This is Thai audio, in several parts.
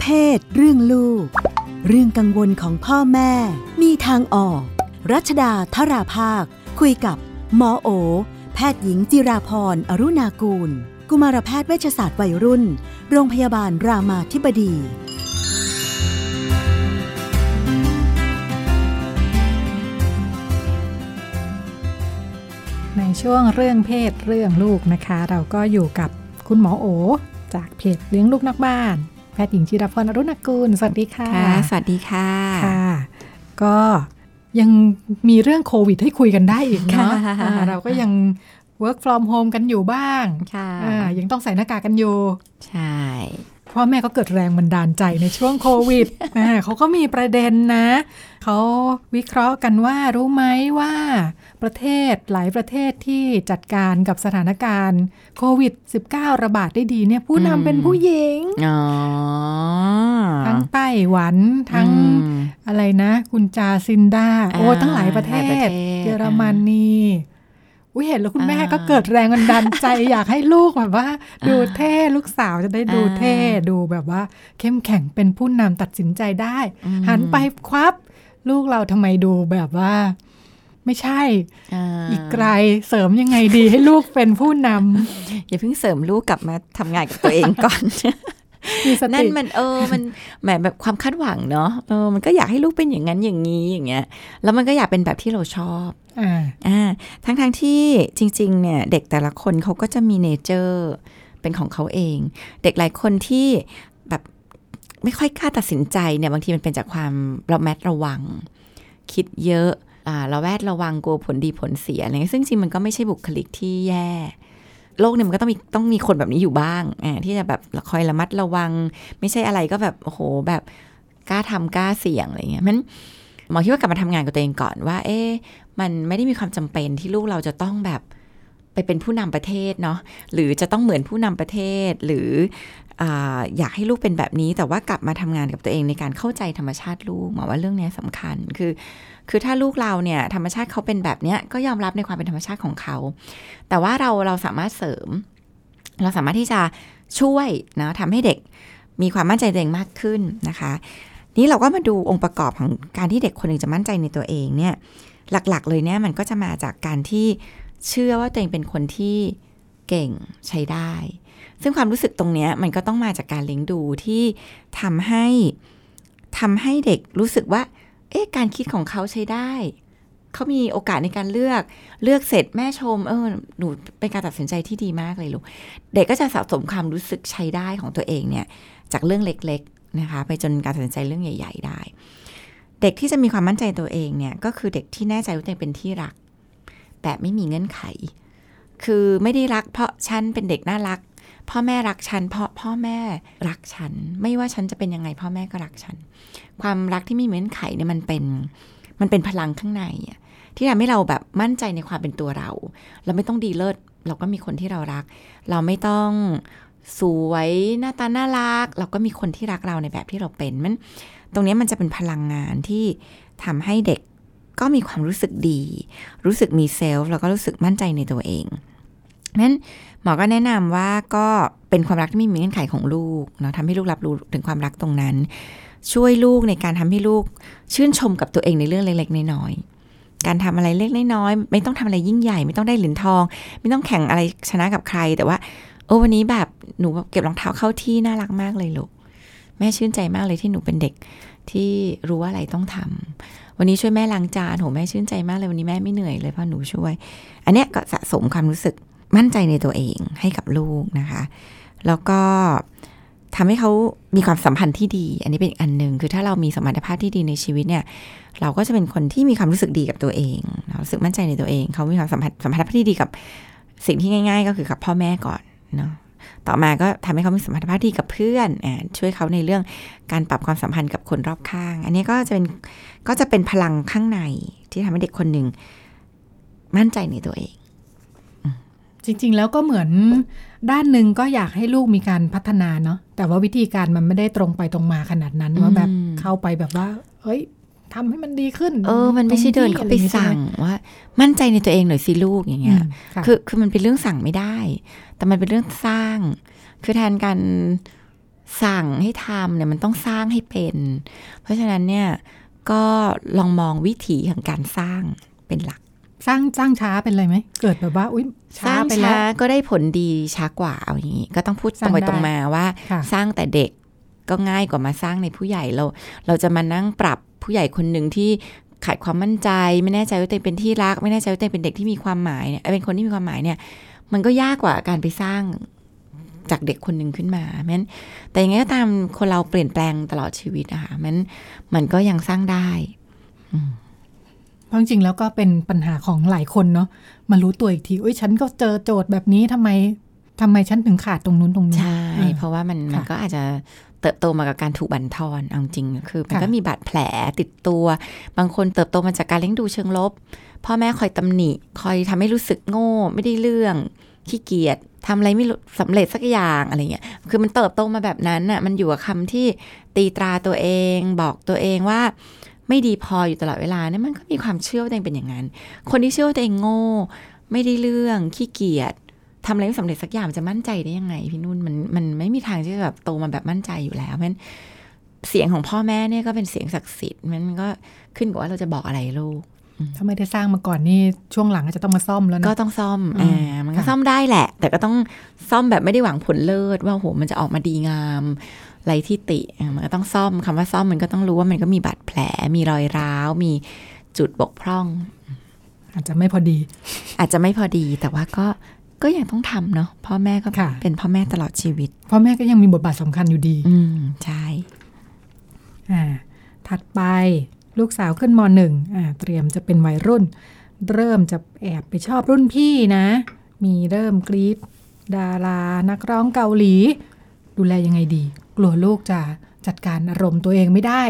เพศ เรื่องลูก เรื่องกังวลของพ่อแม่ มีทางออก รัชดาธราภาค คุยกับหมอโอ แพทย์หญิงจิราพรอรุณากูล กุมารแพทย์เวชศาสตร์วัยรุ่น โรงพยาบาลรามาธิบดีในช่วงเรื่องเพศเรื่องลูกนะคะ เราก็อยู่กับคุณหมอโอ จากเพจเลี้ยงลูกนักบ้าน ทย์หญิงจิรพรอรุณกุลสวัสดีค่ะค่ะ สวัสดีค่ะค่ะ ก็ยังมีเรื่องโควิดให้คุยกันได้อีกเนาะค่ะอ่าเราก็ยัง work from home กันอยู่บ้างค่ะอ่ายังต้องใส่หน้ากากกันอยู่ ใช่พ่อแม่ก็เกิดแรงบันดาลใจในช่วงโควิดอ่าเขาก็มีประเด็นนะ เขาวิเคราะห์กันว่ารู้ไหมว่าประเทศหลายประเทศที่จัดการกับสถานการณ์โควิด -19 ระบาดได้ดีเนี่ยผู้นำเป็นผู้หญิงอ๋อทั้งไต้หวันทั้งอืมอะไรนะ คุณจาซินดาโอ้อ่าตั้งหลายประเทหลายประศเทศ เยอรมนีอุ้ยเห็นแล้วคุณแม่อ่าก็เกิดแรงบันดาลใจ อยากให้ลูกแบบว่า ดูเท่ลูกสาวจะได้ดูเท่อ่าดูแบบว่า เข้มแข็งเป็นผู้นำตัดสินใจได้อืมหันไปควับ ลูกเราทำไมดูแบบว่า ไม่ใช่าอีกไกลเสริมยังไงดีให้ลูกเป็นผู้นอย่าเพิ่งเสริมลูกกลับมาทำงานกับตัวเองก่อนำมีสนั่ตินมันเออมันแหมแบบความคาดหวังเนาะเออมันก็อยากให้ลูกเป็นอย่างนั้นอย่างนี้อย่างเงี้ย แล้วมันก็อยากเป็นแบบที่เราชอบอ่าอ่าทั้งทงๆที่จริง ๆ เนี่ย เด็กแต่ละคนเขาก็จะมีเนเจอร์เป็นของเขาเอง เด็กหลายคนที่แบบ ไม่ค่อยกล้าตัดสินใจเนี่ยบางทีมันเป็นจากความระแมดระวัง คิดเยอะอ่าระแวดระวังกลัวผลดีผลเสียอะไรเงี้ยซึ่งจริงมันก็ไม่ใช่บุคลิกที่แย่ โลกเนี่ยมันก็ต้องมีต้องมีคนแบบนี้อยู่บ้างอ่าที่จะแบบคอยระมัดระวัง ไม่ใช่อะไรก็แบบโอ้โหแบบกล้าทำกล้าเสี่ยงอะไรเงี้ยมันหมอคิดว่ากลับมาทำงานกับตัวเองก่อนว่า เอ๊ะมันไม่ได้มีความจำเป็นที่ลูกเราจะต้องแบบ ไปเป็นผู้นำประเทศเนาะหรือจะต้องเหมือนผู้นำประเทศหรืออยากให้ลูกเป็นแบบนี้แต่ว่ากลับมาทำงานกับตัวเองในการเข้าใจธรรมชาติลูกหมอว่าเรื่องนี้ยสำคัญคือ คือถ้าลูกเราเนี่ยธรรมชาติเขาเป็นแบบเนี้ยก็ยอมรับในความเป็นธรรมชาติของเขา แต่ว่าเราเราสามารถเสริม เราสามารถที่จะช่วยนะทำให้เด็กมีความมั่นใจตัวเองมากขึ้นนะคะ นี้เราก็มาดูองค์ประกอบของการที่เด็กคนหนึ่งจะมั่นใจในตัวเองเนี่ยหลักๆ เลยเนี่ยมันก็จะมาจากการที่ เชื่อว่าตัวเองเป็นคนที่เก่งใช้ได้ ซึ่งความรู้สึกตรงนี้มันก็ต้องมาจากการเลี้ยงดูที่ทำให้ทำให้เด็กรู้สึกว่า เอ๊ะการคิดของเขาใช้ได้ เขามีโอกาสในการเลือก เลือกเสร็จแม่ชม เออ หนูเป็นการตัดสินใจที่ดีมากเลยลูก เด็กก็จะสะสมความรู้สึกใช้ได้ของตัวเองเนี่ย จากเรื่องเล็กๆนะคะ ไปจนการตัดสินใจเรื่องใหญ่ ๆ ได้ เด็กที่จะมีความมั่นใจตัวเองเนี่ย ก็คือเด็กที่แน่ใจว่าตัวเองเป็นที่รัก แบบไม่มีเงื่อนไข คือไม่ได้รักเพราะฉันเป็นเด็กน่ารัก พ่อแม่รักฉัน เพราะพ่อแม่รักฉัน ไม่ว่าฉันจะเป็นยังไงพ่อแม่ก็รักฉัน ความรักที่ไม่มีเงื่อนไขเนี่ยมันเป็นมันเป็นพลังข้างในที่ทำให้เราแบบมั่นใจในความเป็นตัวเรา เราไม่ต้องดีเลิศเราก็มีคนที่เรารัก เราไม่ต้องสวยหน้าตาน่ารัก เราก็มีคนที่รักเราในแบบที่เราเป็นมันตรงนี้มันจะเป็นพลังงานที่ทำให้เด็ก ก็มีความรู้สึกดี รู้สึกมีเซลฟ์แล้วก็รู้สึกมั่นใจในตัวเองนั้นหมอก็แนะนำว่าก็เป็นความรักที่ไม่มีเงื่อนไขของลูกเนาะทำให้ลูกรับรู้ถึงความรักตรงนั้น ช่วยลูกในการทำให้ลูกชื่นชมกับตัวเองในเรื่องเล็กๆน้อยๆการทำอะไรเล็กๆน้อยๆไม่ต้องทำอะไรยิ่งใหญ่ ไม่ต้องได้เหรียญทอง ไม่ต้องแข่งอะไรชนะกับใคร แต่ว่าโอ้วันนี้แบบหนูเก็บรองเท้าเข้าที่น่ารักมากเลยลูกแม่ชื่นใจมากเลยที่หนูเป็นเด็กที่รู้ว่าอะไรต้องทำ วันนี้ช่วยแม่ล้างจานโหแม่ชื่นใจมากเลยวันนี้แม่ไม่เหนื่อยเลยเพราะหนูช่วย อันเนี้ยก็สะสมความรู้สึกมั่นใจในตัวเองให้กับลูกนะคะ แล้วก็ทำให้เขามีความสัมพันธ์ที่ดี อันนี้เป็นอีกอันหนึ่งคือถ้าเรามีสมรรถภาพที่ดีในชีวิตเนี่ย เราก็จะเป็นคนที่มีความรู้สึกดีกับตัวเองเรารู้สึกมั่นใจในตัวเอง เขามีความสัมพันธ์สัมพันธภาพที่ดีกับสิ่งที่ง่าย ๆ ก็คือกับพ่อแม่ก่อนเนาะ ต่อมาก็ทำให้เขามีสัมพันธภาพที่ดีกับเพื่อนอช่วยเขาในเรื่องการปรับความสัมพันธ์กับคนรอบข้าง อันนี้ก็จะเป็นก็จะเป็นพลังข้างในที่ทำให้เด็กคนหนึ่งมั่นใจในตัวเอง จริง ๆ แล้วก็เหมือนด้านหนึ่งก็อยากให้ลูกมีการพัฒนาเนาะแต่ว่าวิธีการมันไม่ได้ตรงไปตรงมาขนาดนั้นว่าแบบเข้าไปแบบว่าเฮ้ย ทำให้มันดีขึ้น เออ มันไม่ใช่เดินเข้าไปสั่งว่า มั่นใจในตัวเองหน่อยสิลูกอย่างอืเงี้ยมค่ะคือคือมันเป็นเรื่องสั่งไม่ได้ แต่มันเป็นเรื่องสร้าง คือแทนการสั่งให้ทำเนี่ยมันต้องสร้างให้เป็น เพราะฉะนั้นเนี่ยก็ลองมองวิถีของการสร้างเป็นหลัก สร้างสร้างช้าเป็นไรไหมเกิดแบบว่าอุ้ยสช้าร้างไปแล้ช้าวก็ได้ผลดีช้ากว่าเอาอย่างนี้ ก็ต้องพูดสตรร้างงไปได้ตรงมาว่าค่ะสร้างแต่เด็กก็ง่ายกว่ามาสร้างในผู้ใหญ่เรา เราจะมานั่งปรับ ผู้ใหญ่คนหนึ่งที่ขาดความมั่นใจ ไม่แน่ใจว่าตัวเองเป็นที่รัก ไม่แน่ใจว่าตัวเองเป็นเด็กที่มีความหมายเนี่ยเอ้ยเป็นคนที่มีความหมายเนี่ย มันก็ยากกว่าการไปสร้างจากเด็กคนหนึ่งขึ้นมาแม้นแต่ยังไงก็ตามคนเราเปลี่ยนแปลงตลอดชีวิตนะคะมันมันก็ยังสร้างได้เพราะจริงๆแล้วก็เป็นปัญหาของหลายคนเนาะมารู้ตัวอีกทีอุ้ยฉันก็เจอโจทย์แบบนี้ทำไมทำไมฉันถึงขาดตรงนู้นตรงนี้ใช่อ่าเพราะว่ามันค่ะมันก็อาจจะ เติบโตมากับการถูกบั่นทอนเอาจริงๆคือมันค่ะก็มีบาดแผลติดตัว บางคนเติบโตมาจากการเลี้ยงดูเชิงลบ พ่อแม่คอยตำหนิ คอยทำให้รู้สึกโง่ ไม่ได้เรื่องขี้เกียจทำอะไรไม่รู้สำเร็จสักอย่างอะไรเงี้ย คือมันเติบโตมาแบบนั้นน่ะ มันอยู่กับคำที่ตีตราตัวเอง บอกตัวเองว่าไม่ดีพออยู่ตลอดเวลาเนี่ยมันก็มีความเชื่อว่าตัวเองเป็นอย่างนั้น คนที่เชื่อว่าตัวเองโง่ ไม่ได้เรื่องขี้เกียจ ทำอะไรไม่สำเร็จสักอย่างมันจะมั่นใจได้ยังไงพี่นุ่นมันมันไม่มีทางที่จะแบบโตมาแบบมั่นใจอยู่แล้วเพราะฉะนั้นเสียงของพ่อแม่เนี่ยก็เป็นเสียงศักดิ์สิทธิ์มันก็ขึ้นกับว่าเราจะบอกอะไรลูกถ้าไม่ได้สร้างมาก่อนนี่ช่วงหลังอาจจะต้องมาซ่อมแล้วก็นะต้องซ่อมอืมอ่ามันก็ค่ะซ่อมได้แหละ แต่ก็ต้องซ่อมแบบไม่ได้หวังผลเลิศว่าโหมันจะออกมาดีงามไรที่ติอ่ามันก็ต้องซ่อมคำว่าซ่อมมันก็ต้องรู้ว่ามันก็มีบาดแผล มีรอยร้าว มีจุดบกพร่อง อาจจะไม่พอดี อาจจะไม่พอดีแต่ว่าก็ ก็ยังต้องทำเนาะพ่อแม่ก็ค่ะเป็นพ่อแม่ตลอดชีวิต พ่อแม่ก็ยังมีบทบาทสำคัญอยู่ดี อืมใช่อ่าถัดไปลูกสาวขึ้นมหนึ่งอ่าเตรียมจะเป็นวัยรุ่น เริ่มจะแอบไปชอบรุ่นพี่นะ มีเริ่มกรีดดารานักร้องเกาหลี ดูแลยังไงดี กลัวลูกจะจัดการอารมณ์ตัวเองไม่ได้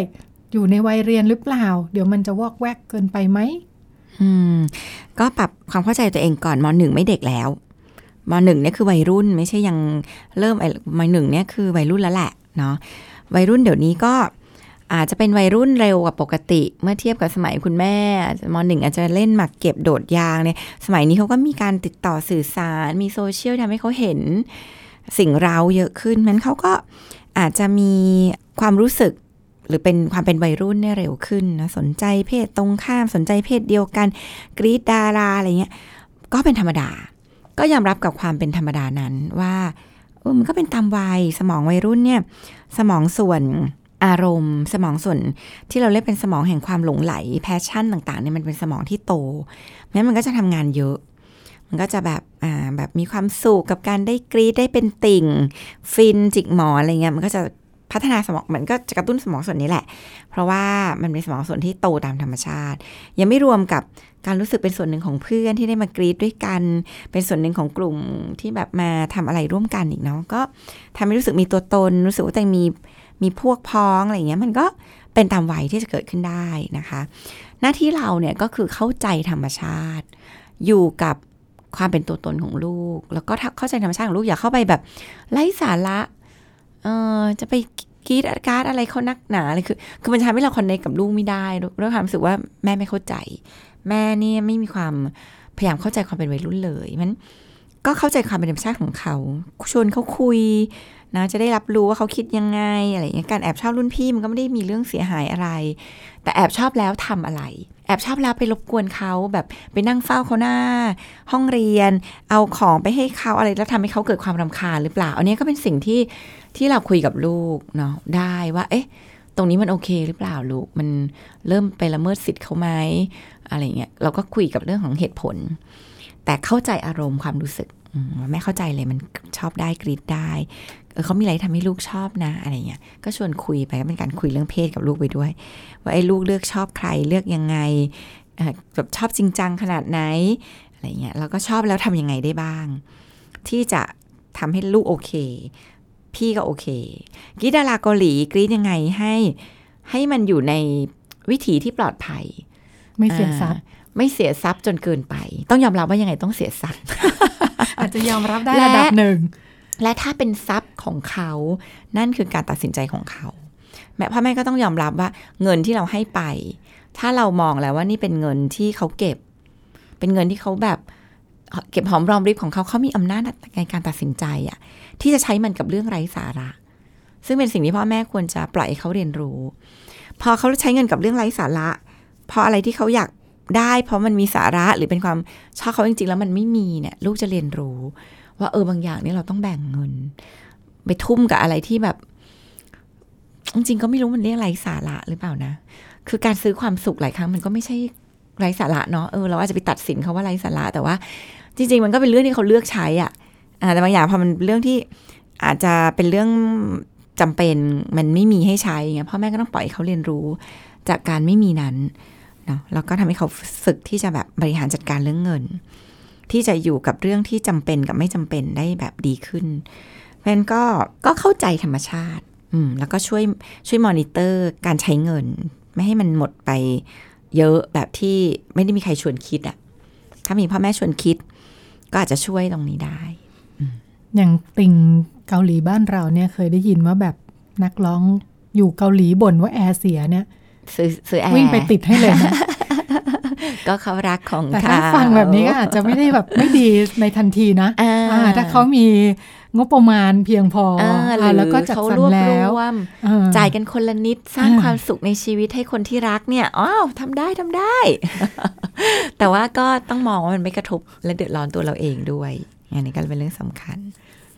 อยู่ในวัยเรียนหรือเปล่า เดี๋ยวมันจะวอกแวกเกินไปไหมอืมก็ปรับความเข้าใจตัวเองก่อนมหนึ่งไม่เด็กแล้ว มหนึ่งเนี่ยคือวัยรุ่นไม่ใช่ยังเริ่มไอ้มหนึ่งเนี่ยคือวัยรุ่นแล้วแหละเนาะวัยรุ่นเดี๋ยวนี้ก็อาจจะเป็นวัยรุ่นเร็วกว่าปกติ เมื่อเทียบกับสมัยคุณแม่มหนึ่งอาจจะเล่นหมากเก็บโดดยางเนี่ยสมัยนี้เขาก็มีการติดต่อสื่อสารมีโซเชียลทำให้เขาเห็นสิ่งเราเยอะขึ้นมันเขาก็อาจจะมีความรู้สึกหรือเป็นความเป็นวัยรุ่นเนี่ยเร็วขึ้นนะสนใจเพศตรงข้ามสนใจเพศเดียวกัน กรี๊ดดาราอะไรเงี้ยก็เป็นธรรมดา ก็ยอมรับกับความเป็นธรรมดานั้นว่าเออมันก็เป็นตามวัยสมองวัยรุ่นเนี่ยสมองส่วนอารมณ์ สมองส่วนที่เราเรียกเป็นสมองแห่งความหลงใหล passion ต่างๆเนี่ยมันเป็นสมองที่โตงั้นมันก็จะทำงานเยอะ มันก็จะแบบอ่าแบบมีความสุขกับการได้กรี๊ดได้เป็นติ่ง ฟินจิกหมอนอะไรเงี้ยมันก็จะ พัฒนาสมองมันก็จะกระตุ้นสมองส่วนนี้แหละ เพราะว่ามันเป็นสมองส่วนที่โตตามธรรมชาติ ยังไม่รวมกับการรู้สึกเป็นส่วนหนึ่งของเพื่อนที่ได้มากรีดด้วยกัน เป็นส่วนหนึ่งของกลุ่มที่แบบมาทำอะไรร่วมกันอีกเนาะก็ทำให้รู้สึกมีตัวตน รู้สึกว่าตัวเองมีมีพวกพ้องอะไรเงี้ยมันก็เป็นตามวัยที่จะเกิดขึ้นได้นะคะ หน้าที่เราเนี่ยก็คือเข้าใจธรรมชาติ อยู่กับความเป็นตัวตนของลูก แล้วก็เข้าใจธรรมชาติของลูกอย่าเข้าไปแบบไร้สาระ เออจะไปกรีดอาการดอะไรเขานักหนาอะไรคือ คือมันทำให้เราคอนเนคกับลูกไม่ได้ด้วยความรู้สึกว่าแม่ไม่เข้าใจ แม่เนี่ยไม่มีความพยายามเข้าใจความเป็นวัยรุ่นเลยมันก็เข้าใจความเป็นธรรมชาติของเขาชวนเขาคุยนะจะได้รับรู้ว่าเขาคิดยังไงอะไรอย่างเงี้ยการแอบชอบรุ่นพี่มันก็ไม่ได้มีเรื่องเสียหายอะไร แต่แอบชอบแล้วทำอะไร แอบชอบแล้วไปรบกวนเขาแบบไปนั่งเฝ้าเขาหน้า ห้องเรียน เอาของไปให้เขาอะไรแล้วทำให้เขาเกิดความรำคาญหรือเปล่า อันนี้ก็เป็นสิ่งที่ที่เราคุยกับลูกเนาะได้ว่า เอ๊ะ ตรงนี้มันโอเคหรือเปล่าลูกมันเริ่มไปละเมิดสิทธิ์เขาไหมอะไรเงี้ยเราก็คุยกับเรื่องของเหตุผล แต่เข้าใจอารมณ์ความรู้สึก อืมแม่เข้าใจเลยมันชอบได้กรีดได้เออเขามีอะไรทำให้ลูกชอบนะอะไรเงี้ยก็ชวนคุยไปก็เป็นการคุยเรื่องเพศกับลูกไปด้วย ว่าไอ้ลูกเลือกชอบใครเลือกยังไงเอ่อแบบชอบจริงจังขนาดไหนอะไรเงี้ยแล้วก็ชอบแล้วทำยังไงได้บ้าง ที่จะทำให้ลูกโอเค พี่ก็โอเคกรีดดาราเกาหลีกรีดยังไงให้ให้มันอยู่ในวิถีที่ปลอดภัย ไม่เสียทรัพย์อ่าไม่เสียทรัพย์จนเกินไป ต้องยอมรับว่ายังไงต้องเสียทรัพย์ อาจจะยอมรับได้และระดับหนึ่ง และถ้าเป็นทรัพย์ของเขา นั่นคือการตัดสินใจของเขา แม่พ่อแม่ก็ต้องยอมรับว่าเงินที่เราให้ไป ถ้าเรามองแล้วว่านี่เป็นเงินที่เขาเก็บ เป็นเงินที่เขาแบบเก็บหอมรอมริบของเขาเขามีอำนาจในการตัดสินใจอะที่จะใช้มันกับเรื่องไร้สาระ ซึ่งเป็นสิ่งที่พ่อแม่ควรจะปล่อยให้เขาเรียนรู้ พอเขาใช้เงินกับเรื่องไร้สาระ พออะไรที่เขาอยาก ได้ เพราะมันมีสาระหรือเป็นความชอบเขาจริงๆ แล้วมันไม่มีเนี่ย ลูกจะเรียนรู้ ว่าเออบางอย่างนี่เราต้องแบ่งเงิน ไปทุ่มกับอะไรที่แบบ จริงๆก็ไม่รู้มันเรียกไรสาระหรือเปล่านะ คือการซื้อความสุขหลายครั้งมันก็ไม่ใช่ไรสาระเนาะเออเราอาจจะไปตัดสินเขาว่าไรสาระ แต่ว่า จริง ๆ มันก็เป็นเรื่องที่เขาเลือกใช้อะอ่าแต่บางอย่างพอมันเรื่องที่อาจจะเป็นเรื่องจำเป็นมันไม่มีให้ใช้เงี้ยพ่อแม่ก็ต้องปล่อยเขาเรียนรู้จากการไม่มีนั้น เนาะแล้วก็ทำให้เขาฝึกที่จะแบบบริหารจัดการเรื่องเงิน ที่จะอยู่กับเรื่องที่จำเป็นกับไม่จำเป็นได้แบบดีขึ้นเพราะนั้นก็ก็เข้าใจธรรมชาติ อืมแล้วก็ช่วยช่วยมอนิเตอร์การใช้เงิน ไม่ให้มันหมดไปเยอะแบบที่ไม่ได้มีใครชวนคิดอะถ้ามีพ่อแม่ชวนคิด ก็อาจจะช่วยตรงนี้ได้อย่างติ่งเกาหลีบ้านเราเนี่ยเคยได้ยินว่าแบบนักร้องอยู่เกาหลีบ่นว่าแอร์เสียเนี่ย ซื้อซื้อแอร์วิ่งไปติดให้เลยนะก็เขารักของแต่เขาถ้าฟังแบบนี้ก็อาจจะไม่ได้แบบไม่ดีในทันทีนะอ่าอ่าถ้าเขามีงบประมาณเพียงพออ่าหรืาอแล้วก็จัดเขาสรรรวบแล้รววมอ่จ่ายกันคนละนิดสร้างอ่าความสุขในชีวิตให้คนที่รักเนี่ยอ้าวทำได้ทำได้ แต่ว่าก็ต้องมองว่ามันไม่กระทบและเดือดร้อนตัวเราเองด้วยอันนี้ก็เป็นเรื่องสำคัญ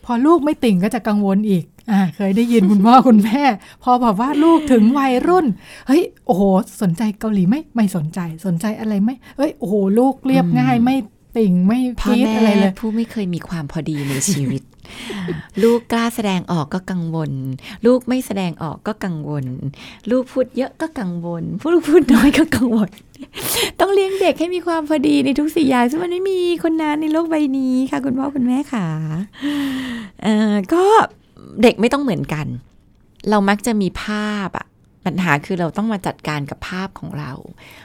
พอลูกไม่ติ่งก็จะกังวลอีกอ่าเคยได้ยินคุณพ่อคุณแม่ พอแบบว่าลูกถึงวัยรุ่น เฮ้ยโอ้โหสนใจเกาหลีไหม่ไม่สนใจสนใจอะไรไหมเฮ้ยโอ้โหลูกเรียบง่ายไม่ติ่งไม่พ่อพีดแม่อะไรเลยผู้ไม่เคยมีความพอดีในชีวิต ลูกกล้าแสดงออกก็กังวล ลูกไม่แสดงออกก็กังวล ลูกพูดเยอะก็กังวล ผู้ลูกพูดน้อยก็กังวลต้องเลี้ยงเด็กให้มีความพอดีในทุกสิ่งอย่างซึ่งมันไม่มีคนนั้นในโลกใบนี้ค่ะ คุณพ่อคุณแม่ค่ะเอ่อก็เด็กไม่ต้องเหมือนกัน เรามักจะมีภาพอะปัญหาคือเราต้องมาจัดการกับภาพของเรา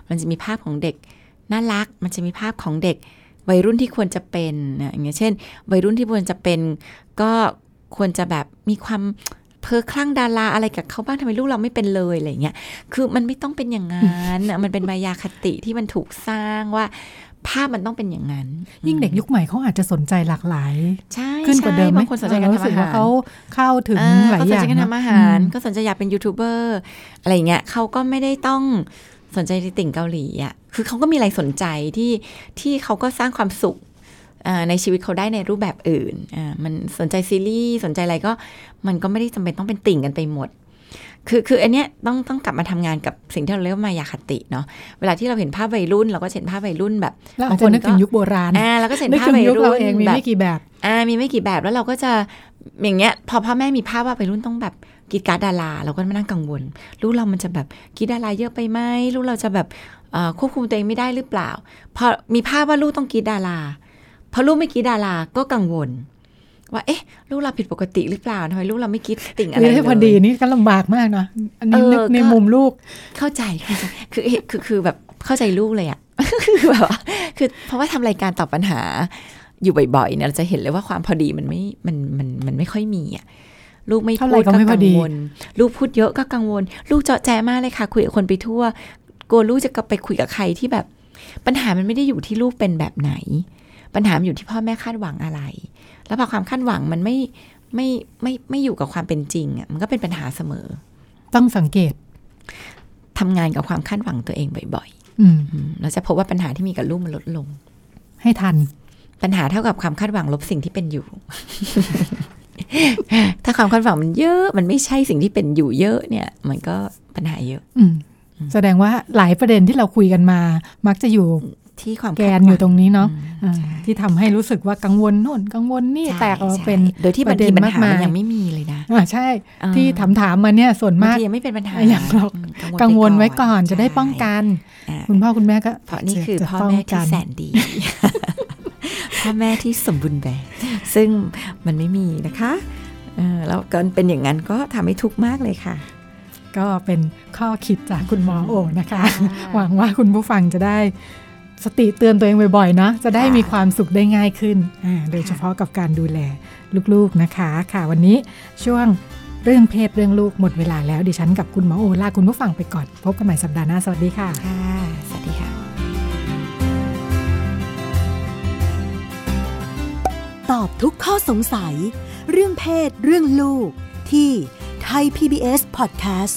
มันจะมีภาพของเด็กน่ารัก มันจะมีภาพของเด็กวัยรุ่นที่ควรจะเป็นนะอย่างเงี้ยเช่น วัยรุ่นที่ควรจะเป็น ก็ควรจะแบบมีความ เพอคลั่งดาราอะไรกับเขาบ้างทำไมลูกเราไม่เป็นเลยอะไรเงี้ย คือมันไม่ต้องเป็นอย่างนั้นน่ะมันเป็นมายาคติที่มันถูกสร้างว่าภาพมันต้องเป็นอย่างนั้น ยิ่งเด็กยุคใหม่เขาอาจจะสนใจหลากหลายใช่ขึ้นกว่าเดิมไหมบางคนสนใจการเรู้ทำสึอาหารว่าเขาเข้าถึงอ่หลายเขาอสนย่างใจการนะทำอาหารอืมก็สนใจอยากเป็นยูทูบเบอร์อะไรเงี้ยเขาก็ไม่ได้ต้องสนใจในติ่งเกาหลีอะคือเขาก็มีอะไรสนใจที่ที่เขาก็สร้างความสุขอ่า ในชีวิตเขาได้ในรูปแบบอื่นอ่ามันสนใจซีรีส์สนใจอะไรก็มันก็ไม่ได้จำเป็นต้องเป็นติ่งกันไปหมด คือคืออันเนี้ยต้องต้องกลับมาทำงานกับสิ่งที่เราเรียกว่ามายาคติเนาะ เวลาที่เราเห็นภาพวัยรุ่นเราก็เห็นภาพวัยรุ่นแบบแล้วอาจจะนึกถึงยุคโบราณอ่าแล้วก็เห็นนึกภาพถึงวัยยุครุ่เรานเองมีแบบไม่กี่แบบอ่ามีไม่กี่แบบแล้วเราก็จะอย่างเงี้ยพอพ่อแม่มีภาพว่าไปรุ่นต้องแบบกรีดการดดาราเราก็มานั่งกังวลลูกเรามันจะแบบกรีดดาราเยอะไปไหมลูกเราจะแบบเอ่อควบคุมตัวเองไม่ได้หรือเปล่าพอมีภาพว่าลูกต้องกรีดดารา พอลูกไม่กรีดดาราก็กังวล ว่าเอ๊ะ ลูกเราผิดปกติหรือเปล่าทำไมลูกเราไม่กรีดติ่งอะไรหรือเลให้ยพอดีนี่ก็ลำบากมากเนาะอันนี้เออนึกในก็มุมลูกเข้าใจเข้าใจคือคือคือคือแบบเข้าใจลูกเลยอะคือแบบว่าคือเพราะว่าทำรายการตอบปัญหาอยู่บ่อยๆเนี่ยเราจะเห็นเลยว่าความพอดีมันไม่มันมันมันไม่ค่อยมีอะลูกไม่เท่าไหพูร่ดก็ก็ไม่พกัองดีวลลูกพูดเยอะก็กังวล ลูกเจาะแจมากเลยค่ะ คุยกับคนไปทั่วกลัวลูกจะกลับไปคุยกับใครที่แบบ ปัญหามันไม่ได้อยู่ที่ลูกเป็นแบบไหน ปัญหามันอยู่ที่พ่อแม่คาดหวังอะไร แล้วพอความคาดหวังมันไม่ไม่ไม่ไม่อยู่กับความเป็นจริงอะมันก็เป็นปัญหาเสมอ ต้องสังเกตทำงานกับความคาดหวังตัวเองบ่อยอืมๆอืมเราจะพบว่าปัญหาที่มีกับลูกมันลดลง ให้ทัน ปัญหาเท่ากับความคาดหวังลบสิ่งที่เป็นอยู่ ถ้าความคาดหวังมันเยอะมันไม่ใช่สิ่งที่เป็นอยู่เยอะเนี่ย มันก็ปัญหาเยอะ อืมแสดงว่าหลายประเด็นที่เราคุยกันมา มักจะอยู่ ที่ความแกคาดนหวัอยู่ตรงนี้เนาะอืมอ่าที่ทำให้รู้สึกว่ากังวลโน่นกังวลนี่ใช่แตกออกมาใช่เป็นโดยที่ปบางระเด็ทีนปัญมากหามัมานยยังไม่มีเลยนะอ่าใช่อ่าที่ถามถามๆมาเนี่ยส่วนบางมากทียังไม่เป็นปัญหาอย่างเราอืมกังวลไว้ปก่อนจะได้ป้องใช่กันอ่าคุณพ่อคุณแม่ก็เพราะนี่คือจะพ่อป้งแม่กัที่นแสนดีพ่อแม่ที่สมบูรณ์แบบ ซึ่งมันไม่มีนะคะเออแล้วก็เป็นอย่างนั้นก็ทำให้ทุกข์มากเลยค่ะ ก็เป็นข้อคิดจากคุณหมอโอนะคะ หวังว่าคุณผู้ฟังจะได้ สติเตือนตัวเองบ่อยๆเนาะจะได้ค่ะมีความสุขได้ง่ายขึ้นอ่าโดยเฉพาะกับการดูแลลูกๆนะคะ ค่ะวันนี้ช่วงเรื่องเพศเรื่องลูกหมดเวลาแล้วดิฉันกับคุณหมอโอลาคุณผู้ฟังไปก่อน พบกันใหม่สัปดาห์หน้า สวัสดีค่ะค่ะสวัสดีค่ะ ตอบทุกข้อสงสัย เรื่องเพศเรื่องลูกที่โทไทย PBS Podcast